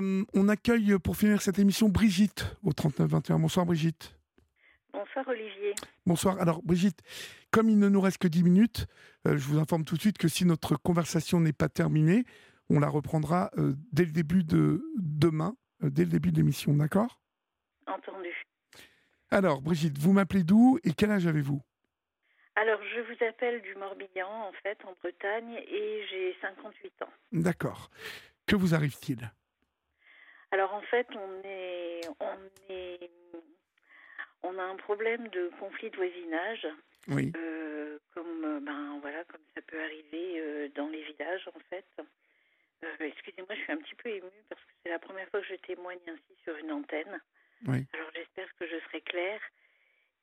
Euh, on accueille pour finir cette émission Brigitte au 39-21. Bonsoir Brigitte. Bonsoir Olivier. Bonsoir. Alors Brigitte, comme il ne nous reste que 10 minutes, euh, je vous informe tout de suite que si notre conversation n'est pas terminée, on la reprendra euh, dès le début de demain, dès le début de l'émission, d'accord? Entendu. Alors Brigitte, vous m'appelez d'où et quel âge avez-vous? Alors, je vous appelle du Morbihan, en fait, en Bretagne, et j'ai 58 ans. D'accord. Que vous arrive-t-il? Alors, en fait, on est, on est, on a un problème de conflit de voisinage. Oui. Euh, comme, ben voilà, comme ça peut arriver euh, dans les villages, en fait. Euh, excusez-moi, je suis un petit peu émue parce que c'est la première fois que je témoigne ainsi sur une antenne. Oui. Alors, j'espère que je serai claire.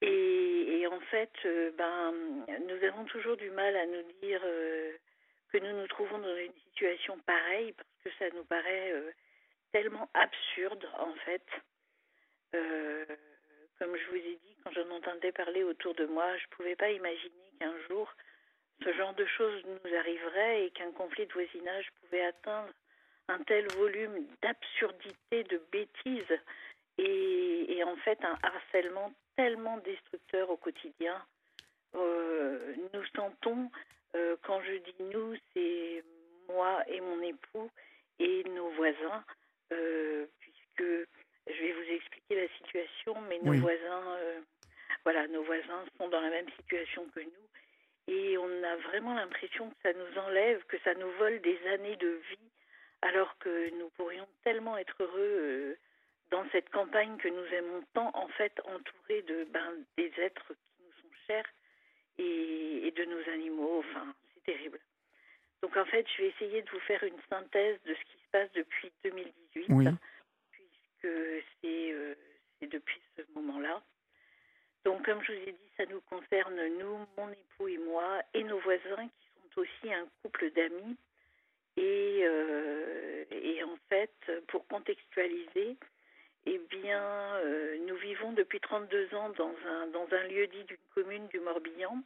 Et, en fait, euh, ben, nous avons toujours du mal à nous dire euh, que nous nous trouvons dans une situation pareille parce que ça nous paraît euh, tellement absurde en fait. comme je vous ai dit, quand j'en entendais parler autour de moi, je ne pouvais pas imaginer qu'un jour ce genre de choses nous arriverait et qu'un conflit de voisinage pouvait atteindre un tel volume d'absurdité, de bêtises et, en fait un harcèlement tellement destructeur au quotidien. Euh, nous sentons, euh, quand je dis nous, c'est moi et mon époux et nos voisins, euh, puisque je vais vous expliquer la situation, mais nos voisins, voilà, nos voisins sont dans la même situation que nous, et on a vraiment l'impression que ça nous enlève, que ça nous vole des années de vie, alors que nous pourrions tellement être heureux dans cette campagne que nous aimons tant, en fait, entourée de ben, des êtres qui nous sont chers et, de nos animaux. Enfin, c'est terrible. Donc, en fait, je vais essayer de vous faire une synthèse de ce qui se passe depuis 2018, puisque euh, c'est depuis ce moment-là. Donc, comme je vous ai dit, ça nous concerne, nous, mon époux et moi, et nos voisins qui sont aussi un couple d'amis. Et, euh, et en fait, pour contextualiser, eh bien, euh, nous vivons depuis 32 ans dans un, dans un lieu dit d'une commune du Morbihan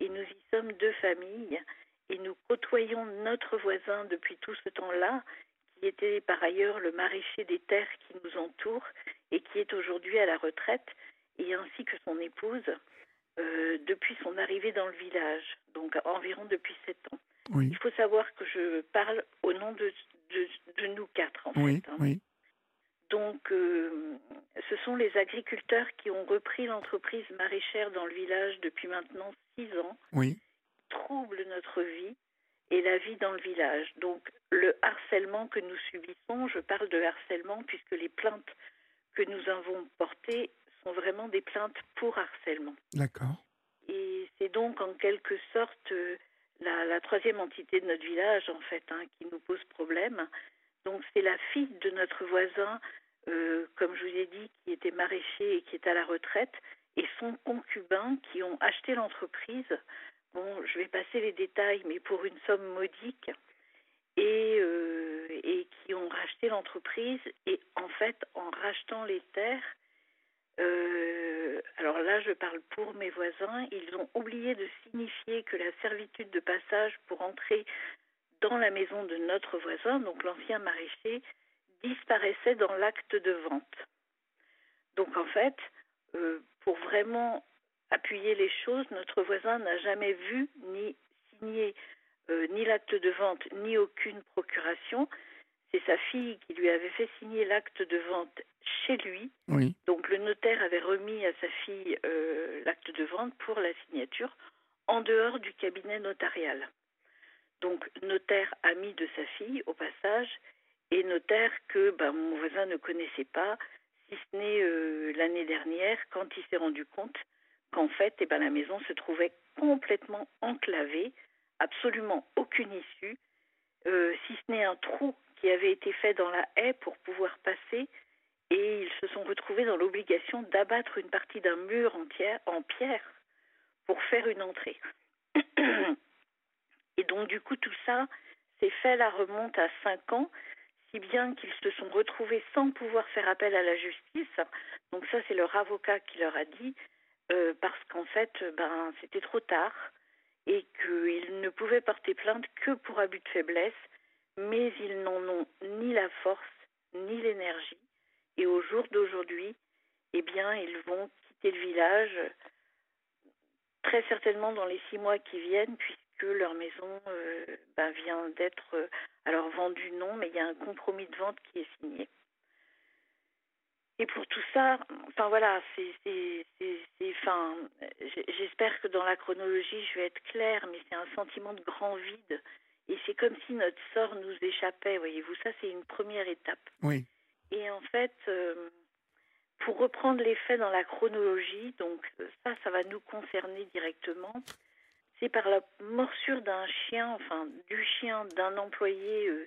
et nous y sommes deux familles et nous côtoyons notre voisin depuis tout ce temps-là qui était par ailleurs le maraîcher des terres qui nous entourent et qui est aujourd'hui à la retraite et ainsi que son épouse euh, depuis son arrivée dans le village, donc environ depuis sept ans. Il faut savoir que je parle au nom de, de, nous quatre en oui, fait. Hein. Oui. Donc, euh, ce sont les agriculteurs qui ont repris l'entreprise maraîchère dans le village depuis maintenant six ans. Oui. Troublent notre vie et la vie dans le village. Donc, le harcèlement que nous subissons, je parle de harcèlement puisque les plaintes que nous avons portées sont vraiment des plaintes pour harcèlement. D'accord. Et c'est donc en quelque sorte euh, la, troisième entité de notre village, en fait, hein, qui nous pose problème. Donc c'est la fille de notre voisin, euh, comme je vous ai dit, qui était maraîcher et qui est à la retraite, et son concubin qui ont acheté l'entreprise. Bon, je vais passer les détails, mais pour une somme modique, et, euh, qui ont racheté l'entreprise. Et en fait, en rachetant les terres, euh, alors là, je parle pour mes voisins, ils ont oublié de signifier que la servitude de passage pour entrer dans la maison de notre voisin, donc l'ancien maraîcher, disparaissait dans l'acte de vente. Donc en fait, euh, pour vraiment appuyer les choses, notre voisin n'a jamais vu ni signé euh, ni l'acte de vente ni aucune procuration. C'est sa fille qui lui avait fait signer l'acte de vente chez lui. Oui. Donc le notaire avait remis à sa fille euh, l'acte de vente pour la signature en dehors du cabinet notarial donc notaire ami de sa fille au passage, et notaire que ben, mon voisin ne connaissait pas, si ce n'est euh, l'année dernière quand il s'est rendu compte qu'en fait eh ben, la maison se trouvait complètement enclavée, absolument aucune issue, euh, si ce n'est un trou qui avait été fait dans la haie pour pouvoir passer, et ils se sont retrouvés dans l'obligation d'abattre une partie d'un mur en pierre pour faire une entrée. Et donc, du coup, tout ça s'est fait la remonte à cinq ans, si bien qu'ils se sont retrouvés sans pouvoir faire appel à la justice. Donc, ça, c'est leur avocat qui leur a dit, euh, parce qu'en fait, ben, c'était trop tard et qu'ils ne pouvaient porter plainte que pour abus de faiblesse, mais ils n'en ont ni la force ni l'énergie. Et au jour d'aujourd'hui, eh bien, ils vont quitter le village très certainement dans les six mois qui viennent, puisque leur maison euh, ben, vient d'être euh, alors vendue non, mais il y a un compromis de vente qui est signé. Et pour tout ça, enfin voilà, c'est, enfin, j'espère que dans la chronologie je vais être claire, mais c'est un sentiment de grand vide. Et c'est comme si notre sort nous échappait, voyez-vous. Ça, c'est une première étape. Oui. Et en fait, euh, pour reprendre les faits dans la chronologie, donc ça, ça va nous concerner directement. C'est par la morsure d'un chien, enfin du chien d'un employé euh,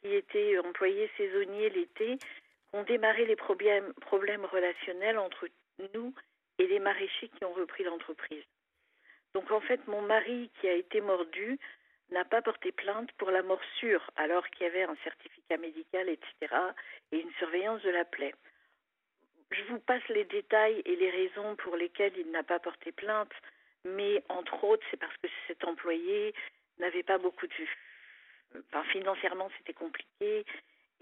qui était employé saisonnier l'été, qu'ont démarré les problèmes, problèmes relationnels entre nous et les maraîchers qui ont repris l'entreprise. Donc en fait, mon mari qui a été mordu n'a pas porté plainte pour la morsure alors qu'il y avait un certificat médical, etc., et une surveillance de la plaie. Je vous passe les détails et les raisons pour lesquelles il n'a pas porté plainte, mais entre autres, c'est parce que cet employé n'avait pas beaucoup de... Enfin, financièrement, c'était compliqué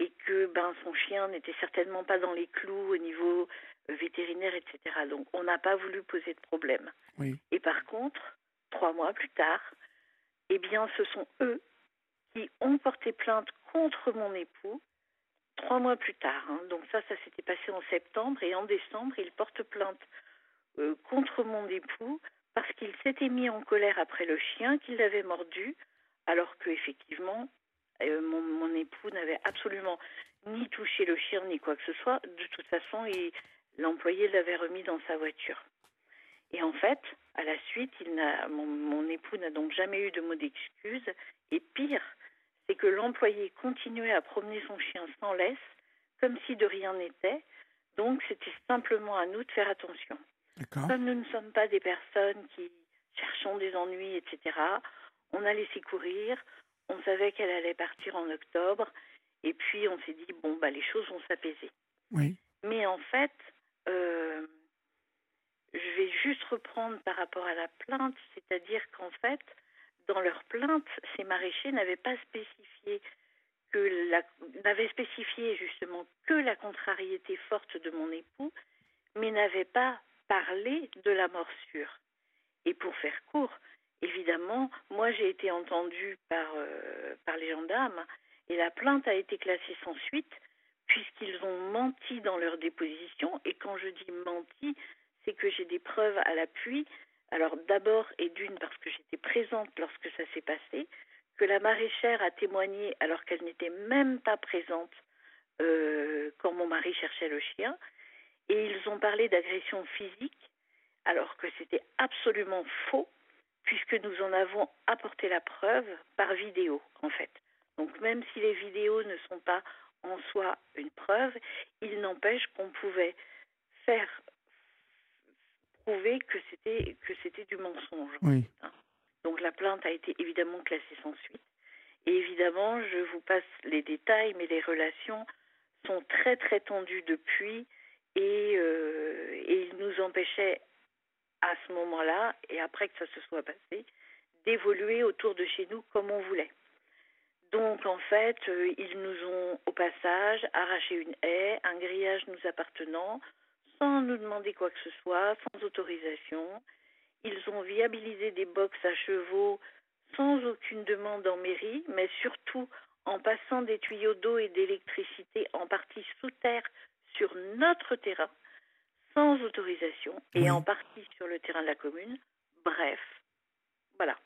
et que ben, son chien n'était certainement pas dans les clous au niveau euh, vétérinaire, etc. Donc, on n'a pas voulu poser de problème. Et par contre, trois mois plus tard, eh bien, ce sont eux qui ont porté plainte contre mon époux trois mois plus tard. Hein. Donc ça, ça s'était passé en septembre et en décembre, il porte plainte euh, contre mon époux parce qu'il s'était mis en colère après le chien qu'il l'avait mordu, alors que effectivement, euh, mon, époux n'avait absolument ni touché le chien ni quoi que ce soit. De toute façon, l'employé l'avait remis dans sa voiture. Et en fait, à la suite, il mon, mon époux n'a donc jamais eu de mot d'excuse. Et pire, c'est que l'employé continuait à promener son chien sans laisse, comme si de rien n'était. Donc, c'était simplement à nous de faire attention. Comme nous ne sommes pas des personnes qui cherchons des ennuis, etc., on a laissé courir. On savait qu'elle allait partir en octobre. Et puis, on s'est dit, bon, bah, les choses vont s'apaiser. Oui. Mais en fait, euh, je vais juste reprendre par rapport à la plainte, c'est-à-dire qu'en fait, dans leur plainte, ces maraîchers n'avaient pas spécifié que la, n'avaient spécifié justement que la contrariété forte de mon époux, mais n'avaient pas parlé de la morsure. Et pour faire court, évidemment, moi j'ai été entendue par, euh, par les gendarmes et la plainte a été classée sans suite puisqu'ils ont menti dans leur déposition. Et quand je dis menti, c'est que j'ai des preuves à l'appui. Alors d'abord et d'une parce que j'étais présente lorsque ça s'est passé, que la maraîchère a témoigné alors qu'elle n'était même pas présente euh, quand mon mari cherchait le chien, et ils ont parlé d'agression physique alors que c'était absolument faux puisque nous en avons apporté la preuve par vidéo en fait. Donc même si les vidéos ne sont pas en soi une preuve, il n'empêche qu'on pouvait faire prouver que c'était que c'était du mensonge. Hein. Donc la plainte a été évidemment classée sans suite. Et évidemment, je vous passe les détails, mais les relations sont très très tendues depuis et, euh, et ils nous empêchaient à ce moment-là, et après que ça se soit passé, d'évoluer autour de chez nous comme on voulait. Donc en fait, euh, ils nous ont au passage arraché une haie, un grillage nous appartenant, sans nous demander quoi que ce soit, sans autorisation. Ils ont viabilisé des box à chevaux sans aucune demande en mairie, mais surtout en passant des tuyaux d'eau et d'électricité en partie sous terre sur notre terrain, sans autorisation, et en partie sur le terrain de la commune. Bref, voilà.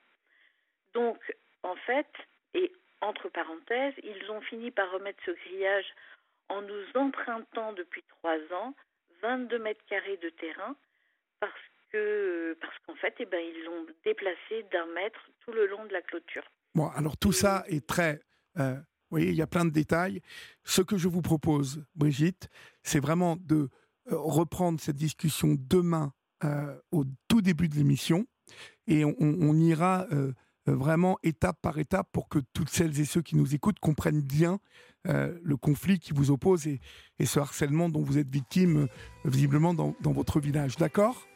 Donc, en fait, et entre parenthèses, ils ont fini par remettre ce grillage en nous empruntant depuis trois ans 22 mètres carrés de terrain parce que parce qu'en fait, eh ben, ils l'ont déplacé d'un mètre tout le long de la clôture. Bon, alors tout ça est très... Euh, vous voyez, il y a plein de détails. Ce que je vous propose, Brigitte, c'est vraiment de reprendre cette discussion demain euh, au tout début de l'émission et on, ira vraiment étape par étape pour que toutes celles et ceux qui nous écoutent comprennent bien euh, le conflit qui vous oppose et, ce harcèlement dont vous êtes victime euh, visiblement dans, votre village. D'accord?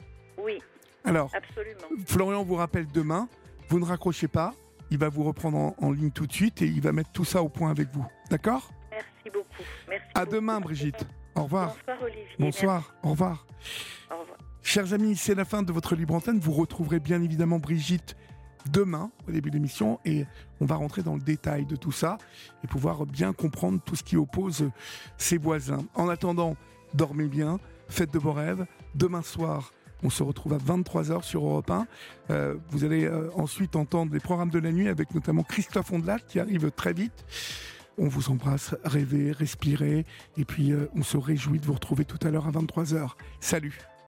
Oui. Alors, absolument. Florian vous rappelle demain. Vous ne raccrochez pas. Il va vous reprendre en, ligne tout de suite et il va mettre tout ça au point avec vous. D'accord? Merci beaucoup. Merci à demain, Brigitte. Au revoir. Bonsoir, Olivier. Bonsoir. Au revoir. Au revoir. Chers amis, c'est la fin de votre libre antenne. Vous retrouverez bien évidemment Brigitte demain, au début de l'émission, et on va rentrer dans le détail de tout ça et pouvoir bien comprendre tout ce qui oppose ses voisins. En attendant, dormez bien, faites de beaux rêves. Demain soir, on se retrouve à 23h sur Europe 1. Euh, vous allez euh, ensuite entendre les programmes de la nuit avec notamment Christophe Ondelat qui arrive très vite. On vous embrasse, rêvez, respirez, et puis euh, on se réjouit de vous retrouver tout à l'heure à 23h. Salut